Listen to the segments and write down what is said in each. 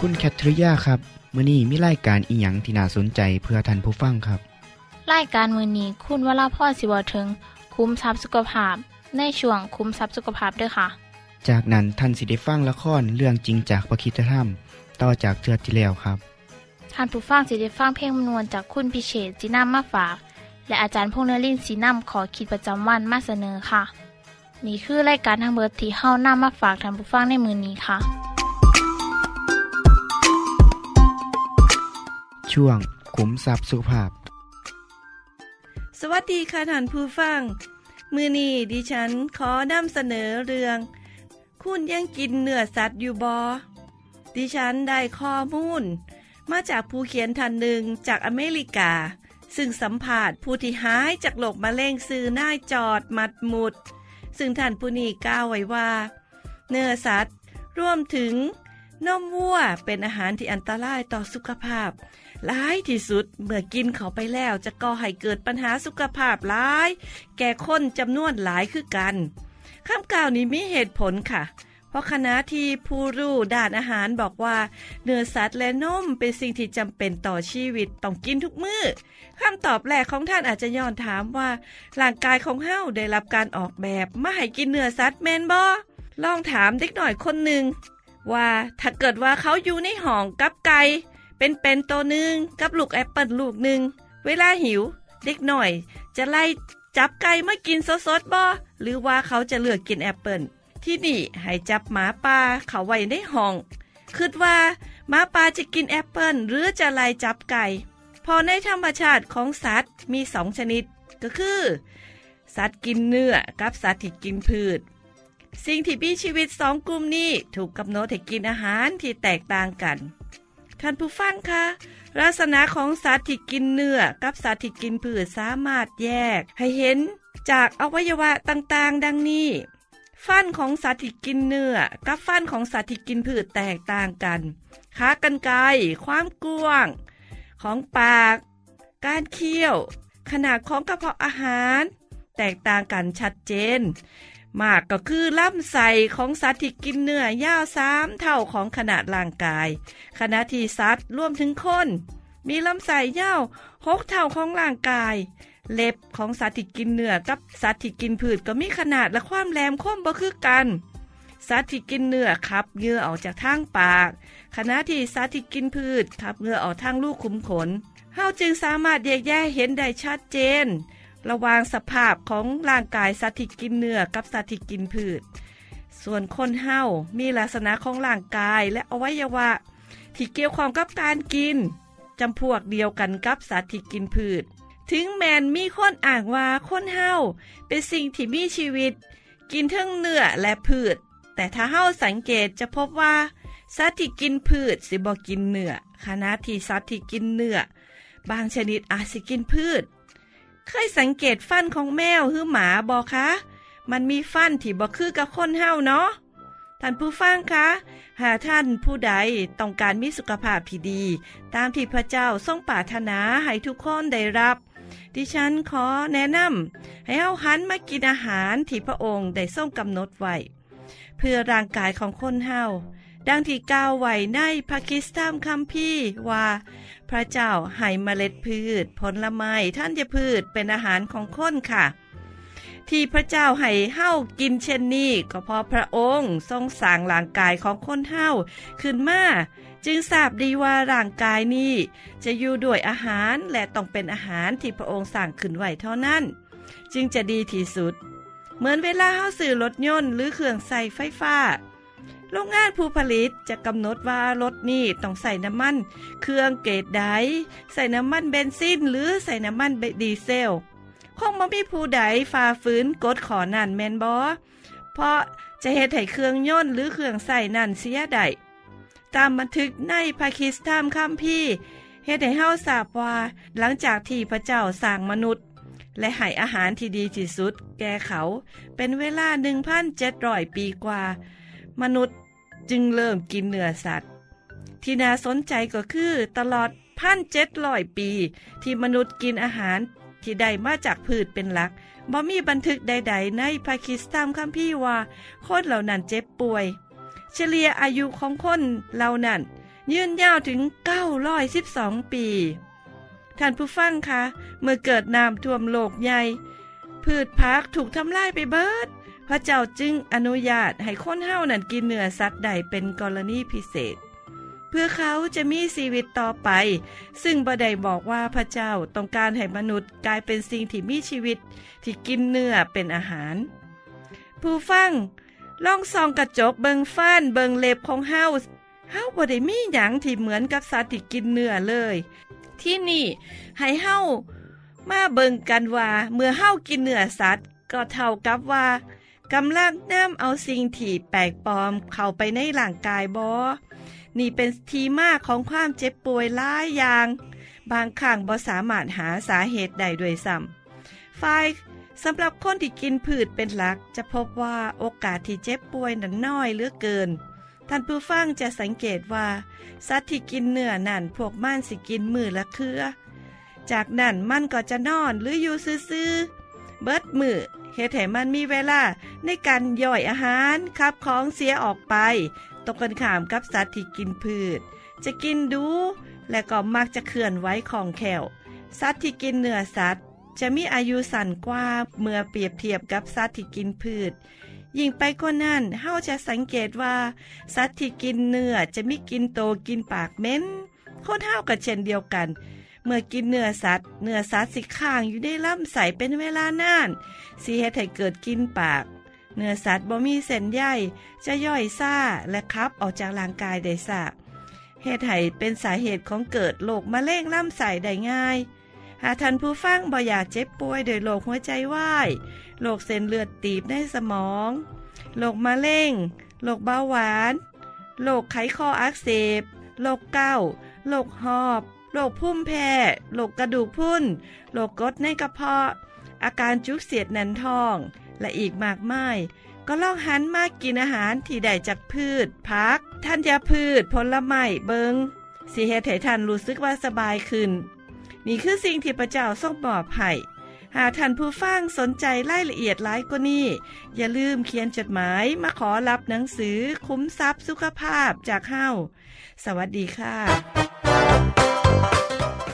คุณแคทริยาครับมื้อนี้มีรายการอีหยังที่น่าสนใจเพื่อท่านผู้ฟังครับรายการมือนี้คุณวราพรสิเวาถึง คุ้มทรัพย์สุขภาพ ในช่วงคุ้มทรัพย์สุขภาพเด้อค่ะ จากนั้นท่านสิได้ฟังละครเรื่องจริงจากประคีตธรรม ต่อจากเทือที่แล้วครับท่านผู้ฟังสิได้ฟังเพลงมนวนจากคุณพิเชษจีนำมาฝาก และอาจารย์พงษ์นรินทร์สีนำขอขีดประจำวันมาเสนอค่ะ นี่คือรายการทั้งเบิดที่เฮานำมาฝากท่านผู้ฟังในมือนี้ค่ะ ช่วงขุมทรัพย์สุภาพ สวัสดีค่ะท่านผู้ฟัง มือนี้ดิฉันขอนำเสนอเรื่อง คุณยังกินเนื้อสัตว์อยู่บอดิฉันได้ข้อมูล มาจากผู้เขียนท่านหนึ่งจากอเมริกา ซึ่งสัมภาษณ์ผู้ที่หายจากโรคมะเร็งซื้อหน้าจอดมัดหมุด ซึ่งท่านผู้นี้กล่าวไว้ว่า เนื้อสัตว์รวมถึงนมวัวเป็นอาหารที่อันตรายต่อสุขภาพ หลายที่สุดเมื่อกินเขาไปแล้วจะก่อให้เกิดปัญหาสุขภาพหลาย แก่คนจำนวนหลายคือกันคำกล่าวนี้มีเหตุผลค่ะ เพราะคณะที่ผู้รู้ด้านอาหารบอกว่า เนื้อสัตว์และนมเป็นสิ่งที่จำเป็นต่อชีวิตต้องกินทุกมือ้อคำตอบแรกของท่านอาจจะย้อนถามว่าร่างกายของเฮาได้รับการออกแบบมาให้กินเนื้อสัตว์แมนบ่ลองถามเด็กหน่อยคนหนึ่งว่าถ้าเกิดว่าเขาอยู่ในห้องกับไก่ เป็นเป็นตัวหนึ่งกับลูกแอปเปิลลูกหนึ่งเวลาหิว เด็กหน่อย จะไล่จับไก่มากินสดๆบ่หรือว่าเขาจะเลือกกินแอปเปิลที่นี่ให้จับหมาป่าเขาไว้ในห้องคิดว่าหมาป่าจะกินแอปเปิลหรือจะไล่จับไก่ พอในธรรมชาติของสัตว์มีสองชนิด ก็คือ สัตว์กินเนื้อกับสัตว์ที่กินพืช สิ่งที่มีชีวิตสองกลุ่มนี้ถูกกำหนดให้กินอาหารที่แตกต่างกัน ท่านผู้ฟังคะลักษณะของสัตว์ที่กินเนื้อกับสัตว์ที่กินพืชสามารถแยก ให้เห็นจากอวัยวะต่างๆ ดังนี้ ฟันของสัตว์ที่กินเนื้อกับฟันของสัตว์ที่กินพืชแตกต่างกันขากรรไกรความกว้าง ของปาก การเคี้ยว ขนาดของกระเพาะอาหาร แตกต่างกันชัดเจน มากก็คือลำใสของสัตว์ที่กินเนื้อยาว3เท่าของขนาดร่างกาย ขณะที่สัตว์รวมถึงคน มีลำไส้ยาว6เท่าของร่างกาย เล็บของสัตว์ที่กินเนื้อกับสัตว์ที่กินพืชก็มีขนาดและความแหลมคมบ่คือกัน สัตว์ที่กินเนื้อขับเหงื่อออกจากทางปาก ขณะที่สัตว์ที่กินพืชขับเหงื่อออกทางลูกขุมขนเฮาจึงสามารถแยกแยะเห็นได้ชัดเจน ระหว่างสภาพของร่างกายสัตว์ที่กินเนื้อกับสัตว์ที่กินพืช ส่วนคนเฮามีลักษณะของร่างกายและอวัยวะ ที่เกี่ยวข้องกับการกินจำพวกเดียวกันกับสัตว์ที่กินพืช ถึงแมนมีคนอ่างว่าคนเฮาเป็นสิ่งที่มีชีวิต กินทั้งเนื้อและพืช แต่ถ้าเฮาสังเกตจะพบว่า สัตว์ที่กินพืชสิบ่กินเนื้อขณะที่สัตว์ที่กินเนื้อบางชนิดอาจสิกินพืช เคยสังเกตฟันของแมวหรือหมาบอคะ มันมีฟันที่บ่คือกับคนเฮาเนาะ ท่านผู้ฟังคะ หาท่านผู้ใดต้องการมีสุขภาพที่ดี ตามที่พระเจ้าทรงปรารถนาให้ทุกคนได้รับ ดิฉันขอแนะนำให้เฮาหันมากินอาหารที่พระองค์ได้ทรงกำหนดไว้ เพื่อร่างกายของคนเฮาดังที่กล่าวไว้ในพระคิสตามคัมภีร์ว่า พระเจ้าให้เมล็ดพืช ผลไม้ท่านจะพืชเป็นอาหารของคนค่ะ ที่พระเจ้าให้เฮากินเช่นนี้ก็เพราะพระองค์ทรงสร้างร่างกายของคนเฮาขึ้นมาจึงทราบดีว่าร่างกายนี้จะอยู่ด้วยอาหารและต้องเป็นอาหารที่พระองค์สั่งขึ้นไว้เท่านั้น จึงจะดีที่สุด เหมือนเวลาเฮาซื้อรถยนต์หรือเครื่องใส่ไฟฟ้า โรงงานผู้ผลิตจะกำหนดว่ารถนี้ต้องใส่น้ำมัน เครื่องเกรดใดใส่น้ำมันเบนซินหรือใส่น้ำมันดีเซล คงบ่มีผู้ใดฝ่าฝืนกฎขอนั่นแมนบ่เพราะจะเฮ็ดให้เครื่องยนต์หรือเครื่องใส่นั่นเสียได้ตามบันทึกในพระคิสตธรรมคัมภีร์เฮ็ดให้เฮาทราบว่าหลังจากที่พระเจ้าสร้างมนุษย์ และให้อาหารที่ดีที่สุด แก่เขา เป็นเวลา 1,700 ปีกว่า มนุษย์จึงเริ่มกินเนื้อสัตว์ ที่น่าสนใจก็คือตลอด1,700ปี ที่มนุษย์กินอาหารที่ได้มาจากพืชเป็นหลักบ่มีบันทึกใด ๆ ในพระคิสตธรรมคัมภีร์ว่าคนเหล่านั้นเจ็บป่วย เฉลี่ยอายุของคนเหล่านั้น ยืนยาวถึง 912 ปี ท่านผู้ฟังคะ เมื่อเกิดน้ำท่วมโลกใหญ่ พืชพักถูกทำลายไปเบิด พระเจ้าจึงอนุญาตให้คนเฮานั้นกินเนื้อสัตว์ใดเป็นกรณีพิเศษ เพื่อเขาจะมีชีวิตต่อไป ซึ่งบไดบอกว่าพระเจ้าต้องการให้มนุษย์กลายเป็นสิ่งที่มีชีวิต ที่กินเนื้อเป็นอาหาร ผู้ฟังลองส่องกระจกเบิงฟ้านเบิงเล็บของเฮาเฮาบ่ได้มีหยังที่เหมือนกับสัตว์ที่กินเนื้อเลย ที่นี่ให้เฮามาเบิงกันว่า เมื่อเฮากินเนื้อสัตว์ ก็เท่ากับว่า กำลังนำเอาสิ่งที่แปลกปลอมเข้าไปในร่างกายบอนี่เป็นทีมาของความเจ็บป่วยหลายอย่าง บางครั้งบ่สามารถหาสาเหตุใดด้วยซ้ำฝ่ายสำหรับคนที่กินพืชเป็นหลัก จะพบว่าโอกาสที่เจ็บป่วยนั้นน้อยเหลือเกิน ท่านผู้ฟังจะสังเกตว่า สัตว์ที่กินเนื้อนั่นพวกมันสิกินมือละเครือ จากนั้นมันก็จะนอนหรืออยู่ซื่อเบิดมือ เฮ็ดให้มันมีเวลาในการย่อยอาหารขับของเสียออกไปตกกันข้ามกับสัตว์ที่กินพืช จะกินดู และก็มักจะเคลื่อนไหวของแขวสัตว์ที่กินเนื้อสัตว์ จะมีอายุสั้นกว่าเมื่อเปรียบเทียบกับสัตว์ที่กินพืช ยิ่งไปกว่านั้นเฮาจะสังเกตว่า สัตว์ที่กินเนื้อจะมีกินโตกินปากเหม็นคนเฮาก็เช่นเดียวกัน เมื่อกินเนื้อสัตว์ เนื้อสัตว์สิค้างอยู่ในลำไส้เป็นเวลานานสิเฮ็ดให้เกิดกินปาก เนื้อสัตว์บ่มีเส้นใยจะย่อยซ่าและคับออกจากร่างกายได้ซ่าเหตุให้เป็นสาเหตุของเกิดโรคมะเร็งลำไส้ได้ง่าย หากท่านผู้ฟังบ่อยากเจ็บป่วยโดยโรคหัวใจวายโรคเส้นเลือดตีบในสมองโรคมะเร็งโรคเบาหวานโรคไขข้ออักเสบโรคเก้าโรคหอบ โรคพุ่มแพ้โรคกระดูกพรุนโรคกรดในกระเพาะ อาการจุกเสียดแน่นท้อง และอีกมากมาย ก็ลองหันมากินอาหารที่ได้จากพืชพักธัญพืชผลไม้เบิงสิเฮ็ดให้ท่านรู้สึกว่าสบายขึ้น นี่คือสิ่งที่พระเจ้าทรงมอบให้หากท่านผู้ฟังสนใจรายละเอียดหลายกว่านี้ อย่าลืมเขียนจดหมายมาขอรับหนังสือคุ้มทรัพย์สุขภาพจากเฮาสวัสดีค่ะ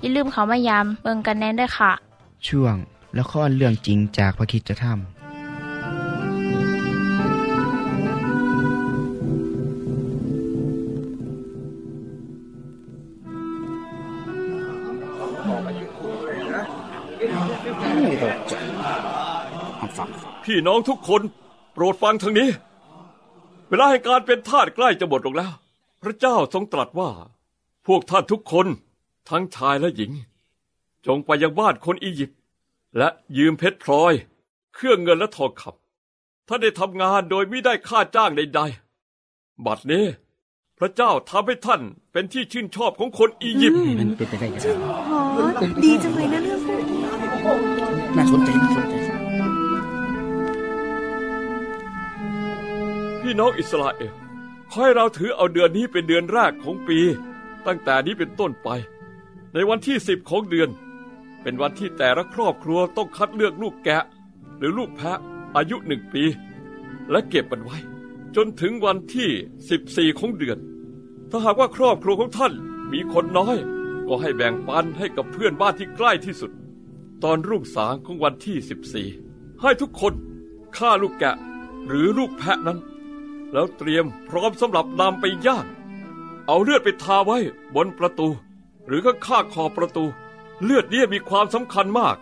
อย่าลืมเขามายามเบิงกันแน่นด้วยค่ะ ช่วงละครเรื่องจริงจากพระคริสตธรรมพี่น้องทุกคนโปรดฟังทางนี้ เวลาแห่งการเป็นทาสใกล้จะหมดลงแล้ว พระเจ้าทรงตรัสว่า พวกท่านทุกคน ทั้งชายและหญิง จงไปยังบ้านคนอียิปต์และยืมเพชรพลอย เครื่องเงินและทองคำท่านได้ทำงานโดยไม่ได้ค่าจ้างใดๆ บัดนี้ พระเจ้าทำให้ท่านเป็นที่ชื่นชอบของคนอียิปต์มันเป็นไปได้ยังไงดีจังเลยนะเรื่องพวกนี้น่าสนใจน่าสนใจพี่น้องอิสราเอลขอให้เราถือเอาเดือนนี้เป็นเดือนแรกของปี ตั้งแต่นี้เป็นต้นไป ในวันที่สิบของเดือน เป็นวันที่แต่ละครอบครัวต้องคัดเลือกลูกแกะ หรือลูกแพะอายุหนึ่งปี และเก็บมันไว้ จนถึงวันที่สิบสี่ของเดือน ถ้าหากว่าครอบครัวของท่านมีคนน้อย ก็ให้แบ่งปันให้กับเพื่อนบ้านที่ใกล้ที่สุด ตอนรุ่งสางของวันที่สิบสี่ให้ทุกคนฆ่าลูกแกะหรือลูกแพะนั้น แล้วเตรียมพร้อมสำหรับนำไปย่างเอาเลือดไปทาไว้บนประตู หรือก็ข้างขอประตู เลือดนี้มีความสำคัญมาก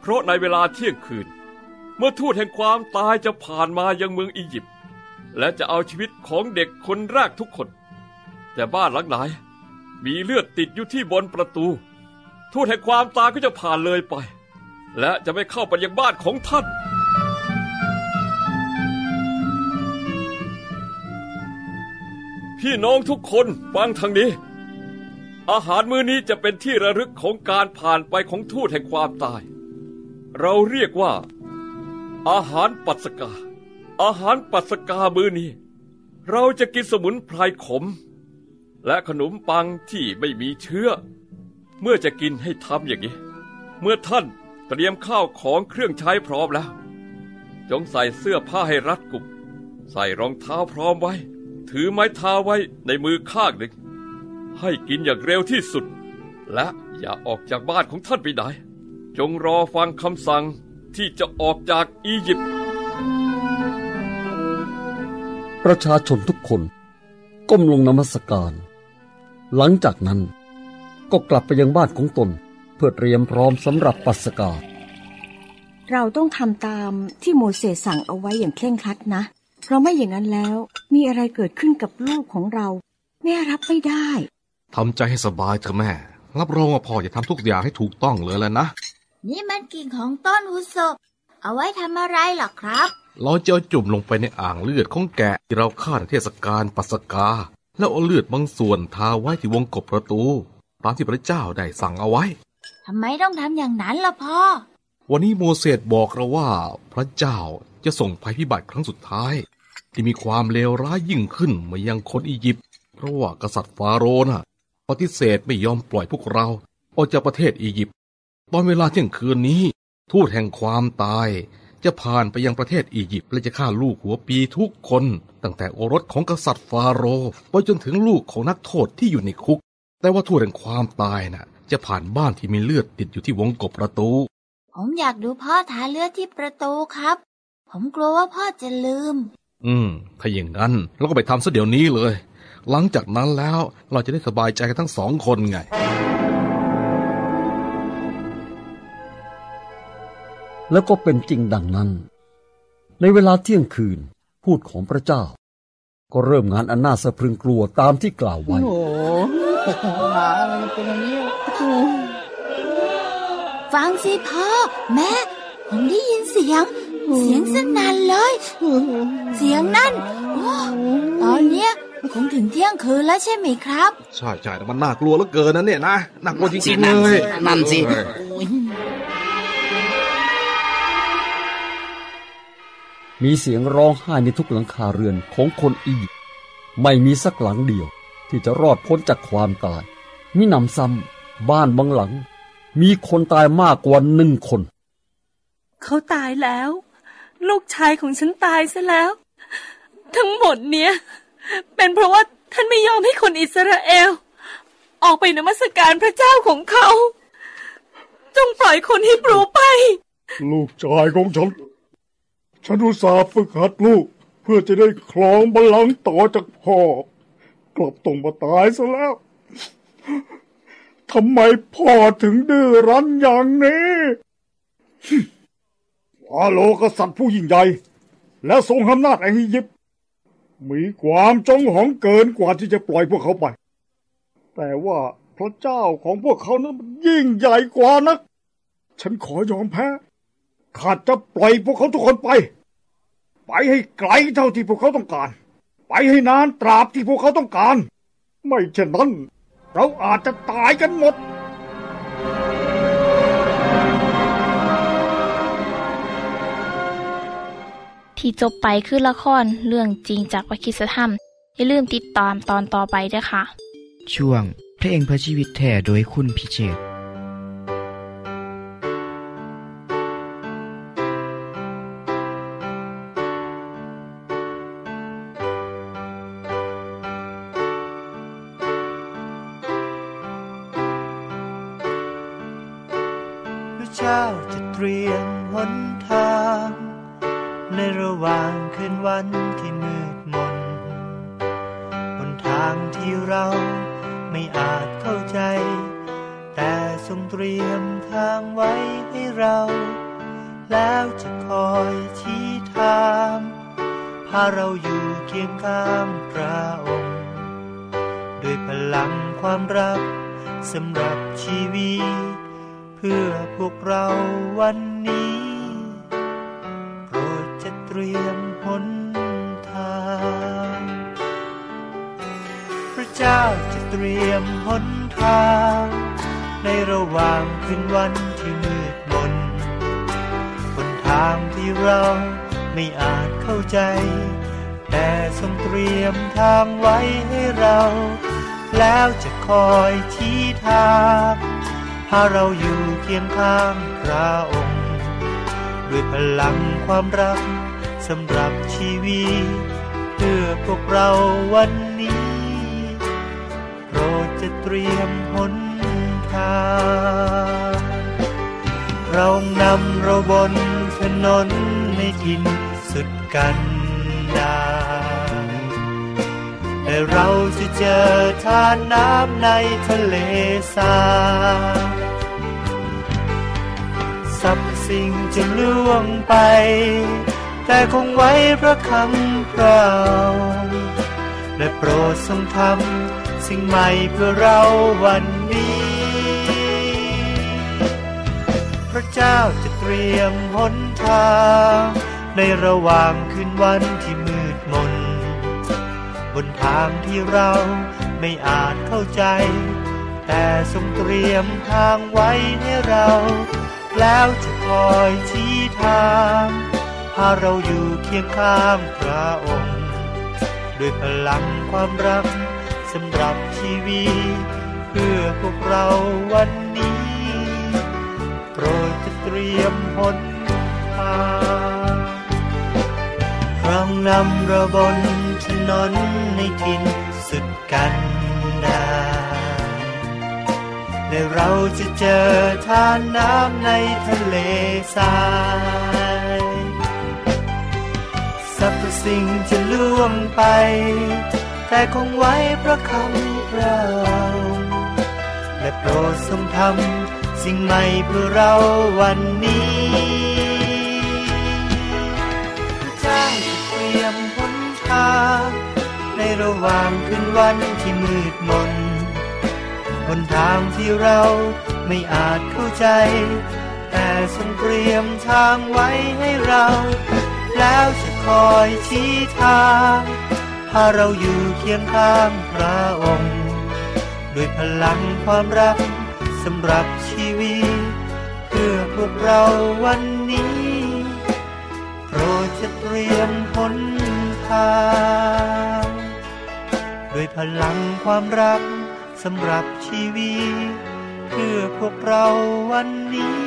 เพราะในเวลาเที่ยงคืน เมื่อทูตแห่งความตายจะผ่านมายังเมืองอียิปต์และจะเอาชีวิตของเด็กคนแรกทุกคน แต่บ้านหลังไหนมีเลือดติดอยู่ที่บนประตู ทูตแห่งความตายก็จะผ่านเลยไป และจะไม่เข้าไปยังบ้านของท่าน พี่น้องทุกคนฟังทางนี้ อาหารมื้อนี้จะเป็นที่ระลึกของการผ่านไปของทูตแห่งความตาย เราเรียกว่า อาหารปัสกา อาหารปัสกามื้อนี้ เราจะกินสมุนไพรขม และขนมปังที่ไม่มีเชื้อ เมื่อจะกินให้ทำอย่างนี้ เมื่อท่านเตรียมข้าวของเครื่องใช้พร้อมแล้ว จงใส่เสื้อผ้าให้รัดกุมใส่รองเท้าพร้อมไว้ ถือไม้เท้าไว้ในมือข้างหนึ่ง ให้กินอย่างเร็วที่สุด และอย่าออกจากบ้านของท่านไปไหน จงรอฟังคำสั่งที่จะออกจากอียิปต์ประชาชนทุกคนก้มลงนมัสการ หลังจากนั้นก็กลับไปยังบ้านของตน เพื่อเตรียมพร้อมสำหรับปัสกา เราต้องทำตามที่โมเสสสั่งเอาไว้อย่างเคร่งครัดนะ เพราะไม่อย่างนั้นแล้วมีอะไรเกิดขึ้นกับลูกของเรา แม่รับไม่ได้ ทำใจให้สบายเถอะแม่ รับรองว่าพ่อจะทำทุกอย่างให้ถูกต้องเลยแหล้วนะ นี่มันกิ่งของต้นหุศบเอาไว้ทำอะไรหรอครับ เราจะเอาจุ่มลงไปในอ่างเลือดของแกะที่เราฆ่าในเทศกาลปัสกา แล้วเอาเลือดบางส่วนทาไว้ที่วงกบประตู ตามที่พระเจ้าได้สั่งเอาไว้ทำไมต้องทำอย่างนั้นล่ะพ่อ วันนี้โมเสสบอกเราว่า พระเจ้าจะส่งภัยพิบัติครั้งสุดท้าย ที่มีความเลวร้ายยิ่งขึ้นมายังคนอียิปต์เพราะว่ากษัตริย์ฟาโรห์น่ะ ปฏิเสธไม่ยอมปล่อยพวกเรา ออกจากประเทศอียิปต์ตอนเวลาเที่ยงคืนนี้ ทูตแห่งความตาย จะผ่านไปยังประเทศอียิปต์และจะฆ่าลูกหัวปีทุกคน ตั้งแต่โอรสของกษัตริย์ฟาโรห์ไปจนถึงลูกของนักโทษที่อยู่ในคุก แต่ว่าทูตแห่งความตายน่ะ จะผ่านบ้านที่มีเลือดติดอยู่ที่วงกบประตู ผมอยากดูพ่อทาเลือดที่ประตูครับ ผมกลัวว่าพ่อจะลืม อืม ถ้าอย่างนั้นเราก็ไปทำซะเดี๋ยวนี้เลย หลังจากนั้นแล้วเราจะได้สบายใจกันทั้งสองคนไง แล้วก็เป็นจริงดังนั้น ในเวลาเที่ยงคืนพูดของพระเจ้า ก็เริ่มงานอันน่าสะพรึงกลัวตามที่กล่าวไว้โอ้โหหมาอะไรมันเป็นอย่างนี้ฟังสิพ่อ แม่ ผมได้ยินเสียง เสียงสนั่นเลย เสียงนั่นโอ้ตอนเนี้ย คงถึงเที่ยงคืนแล้วใช่ไหมครับ ใช่ใช่แต่มันน่ากลัวเหลือเกินนะเนี่ยนะน่ากลัวจริงๆนั่เลนสิยนั่นสิเออโอ้ยมีเสียงร้องไห้ในทุกหลังคาเรือนของคนอียิปต์ไม่มีสักหลังเดียว ที่จะรอดพ้นจากความตายมิหนำซ้ำบ้านบางหลัง มีคนตายมากกว่าหนึ่งคน เขาตายแล้ว ลูกชายของฉันตายซะแล้ว ทั้งหมดเนี้ย เป็นเพราะว่าท่านไม่ยอมให้คนอิสราเอล ออกไปนมัสการพระเจ้าของเขา จงปล่อยคนฮิบรูไป ลูกชายของฉัน ฉันอุตส่าห์ฝึกหัดลูก เพื่อจะได้ครองบัลลังก์ต่อจากพ่อ กลับต้องมาตายซะแล้วทำไมพ่อถึงดื้อรั้นอย่างนี้ฟาโลกษัตริย์ผู้ยิ่งใหญ่ และทรงอำนาจแห่งอียิปต์ มีความจงหองเกินกว่าที่จะปล่อยพวกเขาไป แต่ว่าพระเจ้าของพวกเขานั้นมันยิ่งใหญ่กว่านัก ฉันขอยอมแพ้ข้าจะปล่อยพวกเขาทุกคนไป ไปให้ไกลเท่าที่พวกเขาต้องการ ไปให้นานตราบที่พวกเขาต้องการ ไม่เช่นนั้น เราอาจจะตายกันหมด ที่จบไปคือละครเรื่องจริงจากวิคิสธรรม อย่าลืมติดตามตอนต่อไปด้วยค่ะ ช่วงเพลงเพื่อชีวิตแท่โดยคุณพิเชษ เตรียมหนทาง ในระหว่างคืนวันที่มืดมนบนทางที่เราไม่อาจเข้าใจ แต่ทรงเตรียมทางไว้ให้เรา แล้วจะคอยชี้ทางพาเราอยู่เคียงข้างพระองค์ ด้วยพลังความรักสำหรับชีวิต เพื่อพวกเราวันน ตรียมหนทางเรานำเราบนถนนในทินสุดกันดาและเราจะเจอทานน้ำในทะเลทราสรรพสิ่งจะล่วงไป แต่คงไว้พระคำเราและโปรดทรงทำ สิ่งใหม่เพื่อเราวันนี้ พระเจ้าจะเตรียมหนทาง ในระหว่างคืนวันที่มืดมน บนทางที่เราไม่อาจเข้าใจ แต่ทรงเตรียมทางไว้ให้เรา แล้วจะคอยชี้ทางพาเราอยู่เคียงข้างพระองค์ ด้วยพลังความรัก สำหรับชีวิตเพื่อพวกเราวันนี้ โปรดจะเตรียมหนทางเรานำเราบนถนนในทินสุดกันดารและเราจะเจอทานน้ำในทะเลทรายสรรพสิ่งจะล่วงไป แต่คงไว้พระคำเราและโปรดทรงทำสิ่งใหม่เพื่อเราวันนี้พระเจ้าจะเตรียมหนทางในระหว่างคืนวันที่มืดมนบนทางที่เราไม่อาจเข้าใจ แต่ทรงเตรียมทางไว้ให้เรา แล้วจะคอยชี้ทางาเราอยู่เคียงข้างพระองค์ด้วยพลังความรักสำหรับชีวิต เพื่อพวกเราวันนี้โปรดจะเตรียมหนทางด้วยพลังความรักสำหรับชีวิต เพื่อพวกเราวันนี้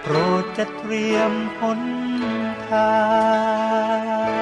โปรดจะเตรียมหนทาง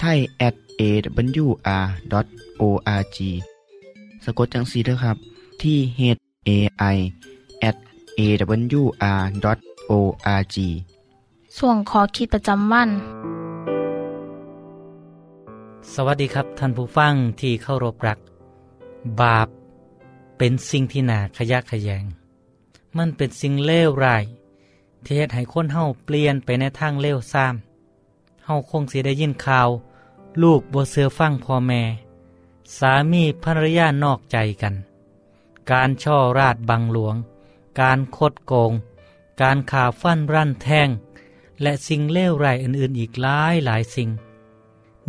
ไทย at a w r o r g สะกดจังสีด้วยครับ ที่ h a i at a w r o r g ส่วนขอคิดประจำวัน สวัสดีครับท่านผู้ฟังที่เข้ารบรัก บาป เป็นสิ่งที่น่าขยะขยง มันเป็นสิ่งเลวร้ายที่เฮ็ดให้คนเฮาเปลี่ยนไปในทางเลวซ้ำเฮาคงสิได้ยินข่าว ลูกบ่เสือฟังพ่อแม่ สามีภรรยานอกใจกัน การช่อราดบังหลวง การคดโกง การข่าฟันรั่นแทง และสิ่งเลวร้ายอื่นๆอีกหลายหลายสิ่ง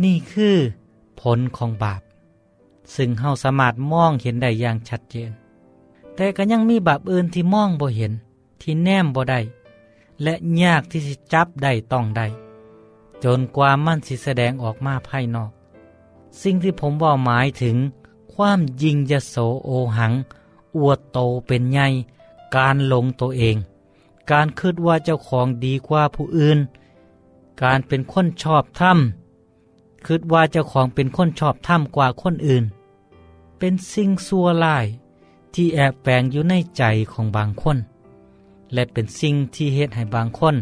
นี่คือผลของบาป ซึ่งเฮาสามารถมองเห็นได้อย่างชัดเจน แต่ก็ยังมีบาปอื่นที่มองบ่เห็นที่แนมบ่ได้และยากที่จะจับได้ต้องได้ จนกว่ามันสิแสดงออกมาภายนอก สิ่งที่ผมว่าหมายถึง ความยิงยโสโอหัง อวดโตเป็นใหญ่การลงตัวเอง การคิดว่าเจ้าของดีกว่าผู้อื่น การเป็นคนชอบธรรมคิดว่าเจ้าของเป็นคนชอบธรรมกว่าคนอื่น เป็นสิ่งซัวลายที่แอบแฝงอยู่ในใจของบางคน และเป็นสิ่งที่เหตุให้บางคน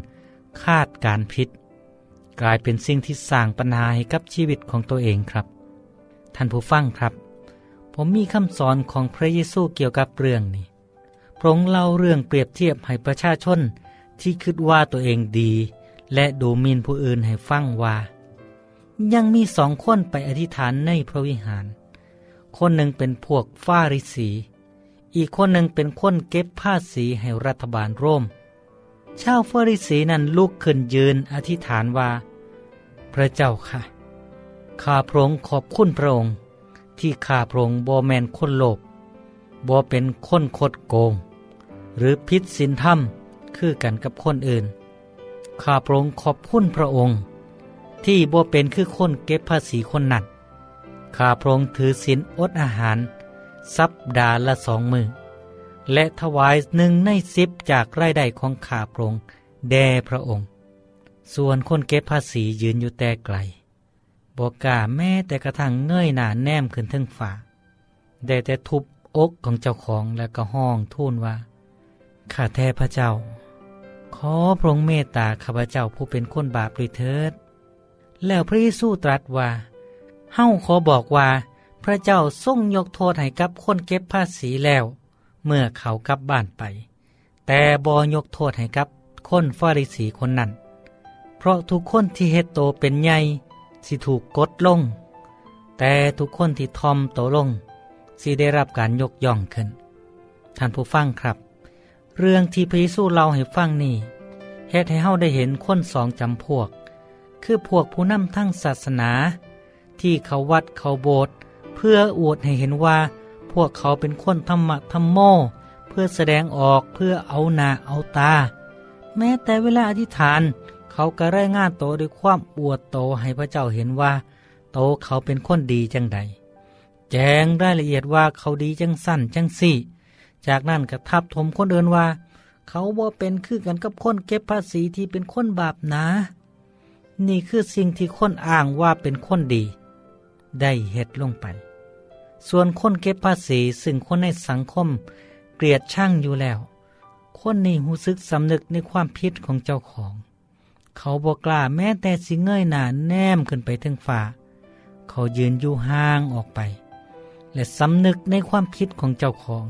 คาดการผิด กลายเป็นสิ่งที่สร้างปัญหาให้กับชีวิตของตัวเองครับ ท่านผู้ฟังครับ ผมมีคำสอนของพระเยซูเกี่ยวกับเรื่องนี้พระองค์เล่าเรื่องเปรียบเทียบให้ประชาชนที่คิดว่าตัวเองดี และดูหมินผู้อื่นให้ฟังว่า ยังมีสองคนไปอธิษฐานในพระวิหาร คนหนึ่งเป็นพวกฟาริสี อีกคนหนึ่งเป็นคนเก็บภาษีให้รัฐบาลโรมชาวฟาริสีนั้นลุกขึ้นยืนอธิษฐานว่า พระเจ้าค่ะข้าพระองค์ขอบคุณพระองค์ ที่ข้าพระองค์บ่แมนคนโลภบ่เป็นคนคดโกง หรือพิษสินธรรมคือกันกับคนอื่น ข้าพระองค์ขอบคุณพระองค์ ที่บ่เป็นคือคนเก็บภาษีคนนั้นข้าพระองค์ถือศีลอดอาหารสัปดาห์ละสองมือและถวายหนึ่งในสิบจากรายได้ของข้าพระองค์แด่พระองค์ ส่วนคนเก็บภาษียืนอยู่แต่ไกลบอกกาแม้แต่กระทั่งเงยหน้าแนมขึ้นทึงฝ่าได้แต่ทุบอกของเจ้าของและก็ห้องทูลว่า ข้าแท้พระเจ้า ขอพระองค์เมตตาข้าพเจ้าผู้เป็นคนบาปด้วยเถิด แล้วพระเยซูตรัสว่า เฮ้าขอบอกว่า พระเจ้าทรงยกโทษให้กับคนเก็บภาษีแล้ว เมื่อเขากลับบ้านไป แต่บอยกโทษให้กับคนฟาริสีคนนั้น เพราะทุกคนที่เฮ็ดโตเป็นใหญ่สิถูกกดลง แต่ทุกคนที่ทอมโตลงสิได้รับการยกย่องขึ้น ท่านผู้ฟังครับ เรื่องที่พระเยซูเล่าให้ฟังนี่เหตุให้เฮาได้เห็นคนสองจำพวก คือพวกผู้นำทั้งศาสนา ที่เขาวัดเขาโบสถ์เพื่ออวดให้เห็นว่า พวกเขาเป็นคนธรรมะธรรมโม เพื่อแสดงออกเพื่อเอาหนาเอาตา แม้แต่เวลาอธิษฐาน เขาก็รายงานโตด้วยความอวดโตให้พระเจ้าเห็นว่า โตเขาเป็นคนดีจังใด แจ้งรายละเอียดว่าเขาดีจังสั้นจังสี่ จากนั้นก็ทับถมคนเดินว่า เขาบ่าเป็นคือกันกับคนเก็บภาษีที่เป็นคนบาปนะ นี่คือสิ่งที่คนอ้างว่าเป็นคนดี ได้เฮ็ดลงไป ส่วนคนเก็บภาษีซึ่งคนในสังคมเกลียดช่างอยู่แล้ว คนนี้หูซึกสำนึกในความผิดของเจ้าของ เขาบอกล้าแม้แต่สิเงยหน้าแนมขึ้นไปถึงฟ้าเขายืนอยู่ห่างออกไป และสำนึกในความผิดของเจ้าของ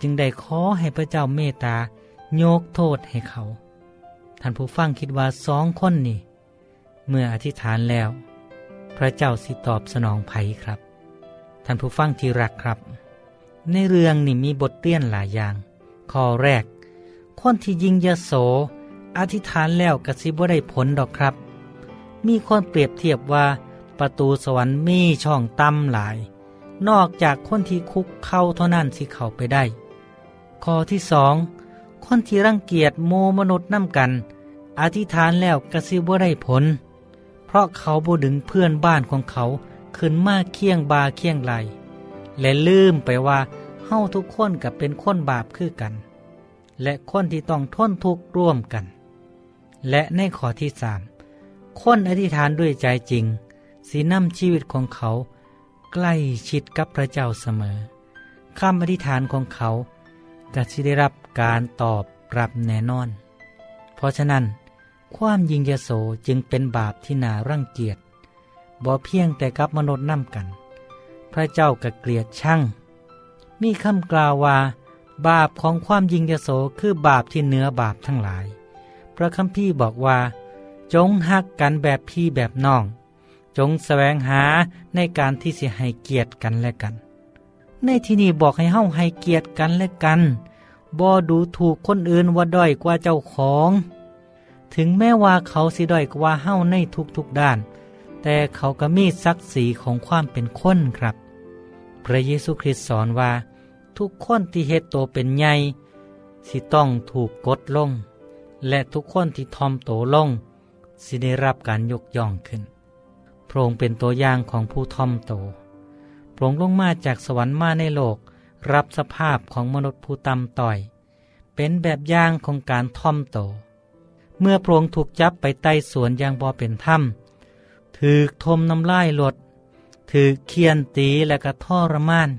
จึงได้ขอให้พระเจ้าเมตตาโยกโทษให้เขา ท่านผู้ฟังคิดว่าสองคนนี่ เมื่ออธิษฐานแล้ว พระเจ้าสิตอบสนองไผครับ ท่านผู้ฟังที่รักครับ ในเรื่องนี่มีบทเรียนหลายอย่าง ข้อแรก คนที่ยิงยโส อธิษฐานแล้วกระซิบว่าได้ผลดอกครับ มีคนเปรียบเทียบว่าประตูสวรรค์มีช่องต่ำหลาย นอกจากคนที่คุกเข้าเท่านั้นสิเข้าไปได้ ข้อที่สองคนที่รังเกียจโมมนุษย์น้ำกัน อธิษฐานแล้วกระซิบว่าได้ผล เพราะเขาบูดึงเพื่อนบ้านของเขาขึ้นมาเคียงบาเคียงไหล และลืมไปว่าเฮาทุกคนกับเป็นคนบาปคือกัน และคนที่ต้องทนทุกข์ร่วมกัน และในข้อที่สามคนอธิษฐานด้วยใจจริง สีนำชีวิตของเขาใกล้ชิดกับพระเจ้าเสมอคำอธิษฐานของเขาก็สิได้รับการตอบรับแน่นอน เพราะฉะนั้น ความยิงยโสจึงเป็นบาปที่น่ารังเกียจบ่เพียงแต่กับมนุษย์น้ำกัน พระเจ้าก็เกลียดช่าง มีคำกล่าวว่า บาปของความยิงยโสคือบาปที่เหนือบาปทั้งหลาย พระคัมภีร์บอกว่า จงหักกันแบบพี่แบบน้อง จงแสวงหาในการที่สิให้เกียรติกันและกัน ในที่นี้บอกให้เฮาให้เกียรติกันและกันบ่ดูถูกคนอื่นว่าด้อยกว่าเจ้าของ ถึงแม้ว่าเขาสิด้อยกว่าเฮาในทุกๆด้าน แต่เขาก็มีศักดิ์ศรีของความเป็นคนครับ พระเยซูคริสต์สอนว่า ทุกคนที่เฮ็ดโตเป็นใหญ่สิต้องถูกกดลง และทุกคนที่ทอมโตลงสิได้รับการยกย่องขึ้น พระองค์เป็นตัวอย่างของผู้ทอมโต พระองค์ลงมาจากสวรรค์มาในโลก รับสภาพของมนุษย์ผู้ต่ำต้อย เป็นแบบอย่างของการทอมโต เมื่อพระองค์ถูกจับไปใต้สวนอย่างบ่เป็นถ้ำถือทมน้ำลายหลดถือเคียนตีและกระท่อรมาน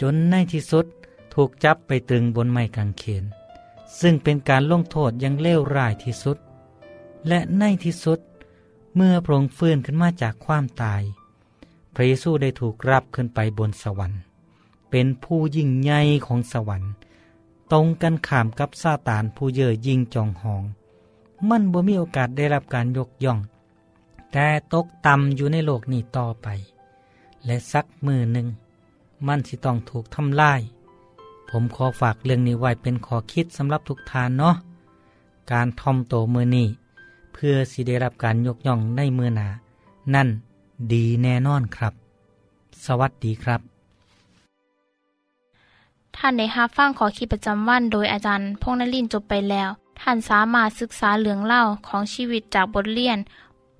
จนในที่สุดถูกจับไปตึงบนไม้กางเขน ซึ่งเป็นการลงโทษยังเลวร้ายที่สุด และในที่สุด เมื่อพระองค์ฟื้นขึ้นมาจากความตาย พระเยซูได้ถูกรับขึ้นไปบนสวรรค์ เป็นผู้ยิ่งใหญ่ของสวรรค์ ตรงกันข้ามกับซาตานผู้เย่อยิ่งจองหอง มันบ่มีโอกาสได้รับการยกย่อง แต่ตกต่ำอยู่ในโลกนี้ต่อไป และสักมือหนึ่ง มันสิต้องถูกทำลาย ผมขอฝากเรื่องนี้ไว้เป็นขอคิดสำหรับทุกทานเนาะ การทอมโตมือนี้เพื่อสิได้รับการยกย่องในมือหนา นั่นดีแน่นอนครับ สวัสดีครับ ท่านได้ฮับฟังขอคิดประจำวันโดยอาจารย์พงนลินจบไปแล้ว ท่านสามารถศึกษาเหลืองเล่าของชีวิตจากบทเรียน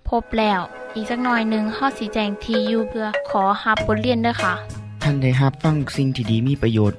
พบแล้ว อีกสักหน่อยหนึ่งข้อสีแจงทียูเพื่อขอฮับบทเรียนด้วยค่ะ ท่านได้รับฟังสิ่งที่ดีมีประโยชน์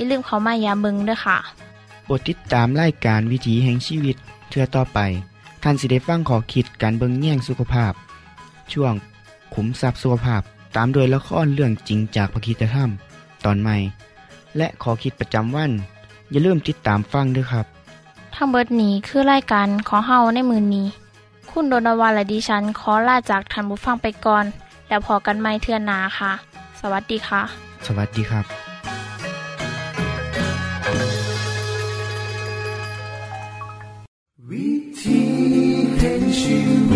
อย่าลืมเขามายาเบิงด้วยค่ะโปรดติดตามรายการวิถีแห่งชีวิตเทือต่อไป ท่านสิได้ฟังขอคิดการเบิงแย่งสุขภาพ ช่วง ขุมทรัพย์สุขภาพตามโดยละครเรื่องจริงจากพระคีตธรรม ตอนใหม่ และขอคิดประจำวัน อย่าลืมติดตามฟังด้วยครับ ทั้งเบิดนี้คือรายการของเฮาในมือนนี้ คุณโดนวาและดิฉันขอลาจากทันบุฟังไปก่อน แล้วพอกันไม่เทื่อนนาค่ะ สวัสดีค่ะ สวัสดีครับ 提醒。